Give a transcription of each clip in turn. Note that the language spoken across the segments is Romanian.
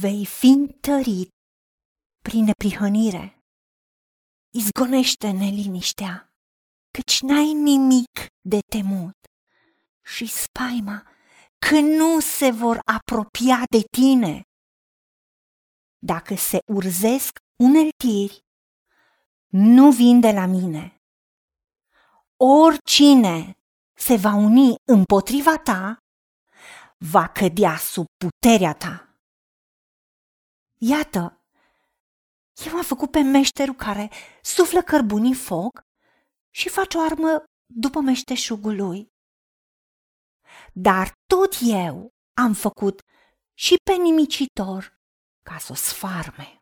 vei fi întărit prin neprihănire. Izgonește neliniștea, căci n-ai nimic de temut și spaima că nu se vor apropia de tine. Dacă se urzesc uneltiri, nu vin de la mine. Oricine se va uni împotriva ta, va cădea sub puterea ta. Iată, eu am făcut pe meșterul care suflă cărbuni în foc și face o armă după meșteșugul lui. Dar tot eu am făcut și pe nimicitor ca să o sfarme.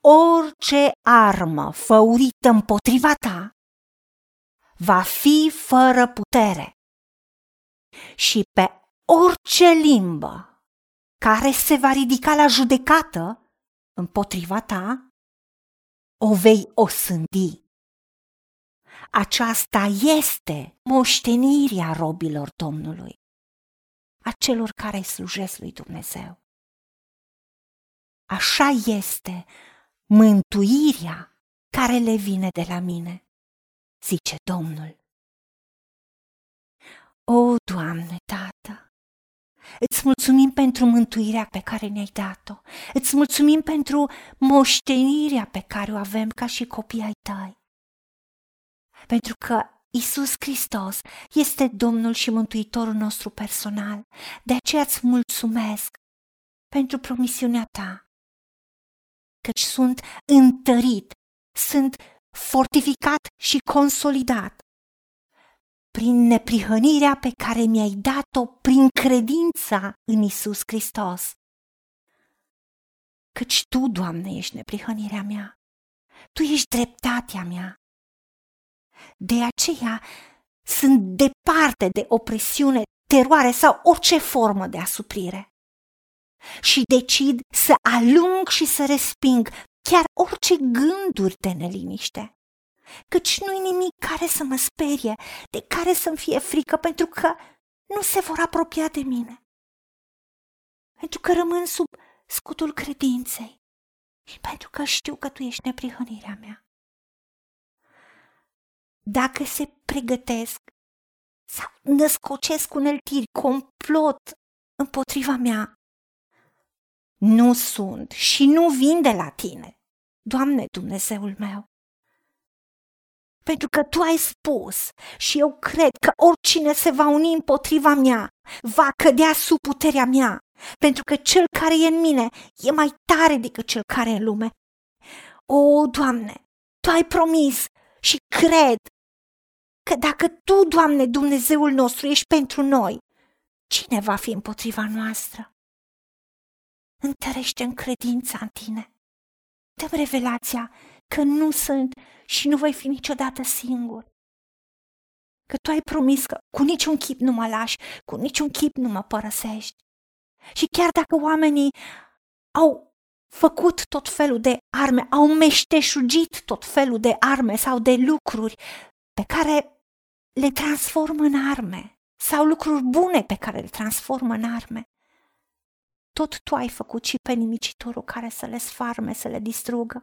Orice armă făurită împotriva ta va fi fără putere și pe orice limbă care se va ridica la judecată împotriva ta, o vei osândi. Aceasta este moștenirea robilor Domnului, a celor care slujesc lui Dumnezeu. Așa este mântuirea care le vine de la mine, zice Domnul. O, Doamne, Tată, Îți mulțumim pentru mântuirea pe care ne-ai dat-o. Îți mulțumim pentru moștenirea pe care o avem ca și copii ai tăi. Pentru că Isus Hristos este Domnul și Mântuitorul nostru personal. De aceea îți mulțumesc pentru promisiunea ta. Căci sunt întărit, sunt fortificat și consolidat prin neprihănirea pe care mi-ai dat-o prin credința în Isus Hristos. Căci Tu, Doamne, ești neprihănirea mea, Tu ești dreptatea mea. De aceea sunt departe de opresiune, teroare sau orice formă de asuprire. Și decid să alung și să resping chiar orice gânduri de neliniște căci nu-i nimic care să mă sperie, de care să-mi fie frică, pentru că nu se vor apropia de mine. Pentru că rămân sub scutul credinței și pentru că știu că tu ești neprihănirea mea. Dacă se pregătesc sau născocesc uneltiri, complot împotriva mea, nu sunt și nu vin de la tine, Doamne Dumnezeul meu pentru că tu ai spus și eu cred că oricine se va uni împotriva mea va cădea sub puterea mea, pentru că cel care e în mine e mai tare decât cel care e în lume. O, Doamne, Tu ai promis și cred că dacă Tu, Doamne, Dumnezeul nostru, ești pentru noi, cine va fi împotriva noastră? Întărește în credința în Tine. Dă revelația că nu sunt și nu voi fi niciodată singur. Că tu ai promis că cu niciun chip nu mă lași, cu niciun chip nu mă părăsești. Și chiar dacă oamenii au făcut tot felul de arme, au meșteșugit tot felul de arme sau de lucruri pe care le transformă în arme, sau lucruri bune pe care le transformă în arme. Tot tu ai făcut și pe nimicitorul care să le sfarme, să le distrugă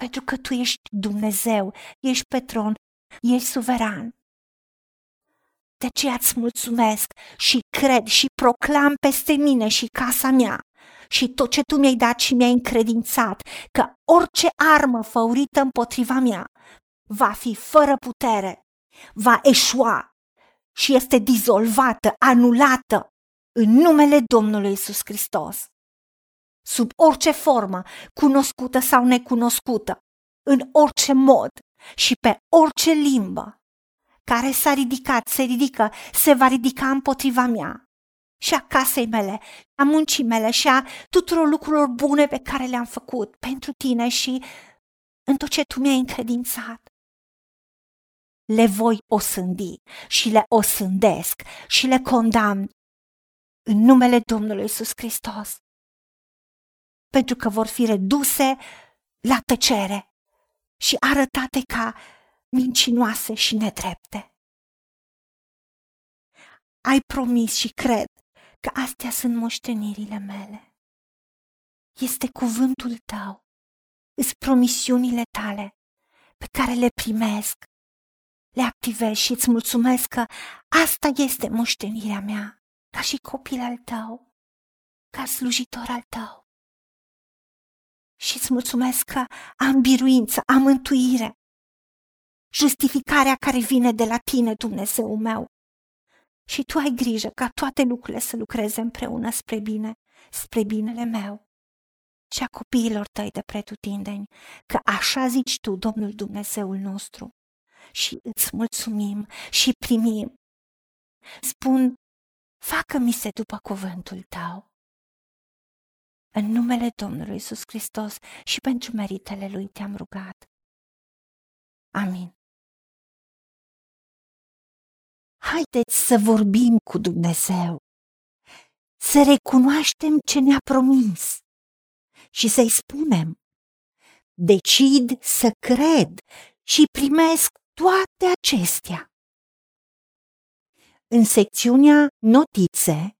pentru că tu ești Dumnezeu, ești pe tron, ești suveran. De aceea îți mulțumesc și cred și proclam peste mine și casa mea și tot ce tu mi-ai dat și mi-ai încredințat, că orice armă făurită împotriva mea va fi fără putere, va eșua și este dizolvată, anulată în numele Domnului Isus Hristos sub orice formă, cunoscută sau necunoscută, în orice mod și pe orice limbă care s-a ridicat, se ridică, se va ridica împotriva mea și a casei mele, a muncii mele și a tuturor lucrurilor bune pe care le-am făcut pentru tine și în tot ce tu mi-ai încredințat. Le voi osândi și le osândesc și le condamn în numele Domnului Isus Hristos pentru că vor fi reduse la tăcere și arătate ca mincinoase și nedrepte. Ai promis și cred că astea sunt moștenirile mele. Este cuvântul tău, îs promisiunile tale pe care le primesc, le activez și îți mulțumesc că asta este moștenirea mea, ca și copil al tău, ca slujitor al tău. Și îți mulțumesc că am biruință, am mântuire, justificarea care vine de la tine, Dumnezeu meu. Și tu ai grijă ca toate lucrurile să lucreze împreună spre bine, spre binele meu și a copiilor tăi de pretutindeni, că așa zici tu, Domnul Dumnezeul nostru. Și îți mulțumim și primim. Spun, facă-mi se după cuvântul tău. În numele Domnului Isus Hristos și pentru meritele Lui te-am rugat. Amin. Haideți să vorbim cu Dumnezeu, să recunoaștem ce ne-a promis și să-i spunem, decid să cred și primesc toate acestea. În secțiunea Notițe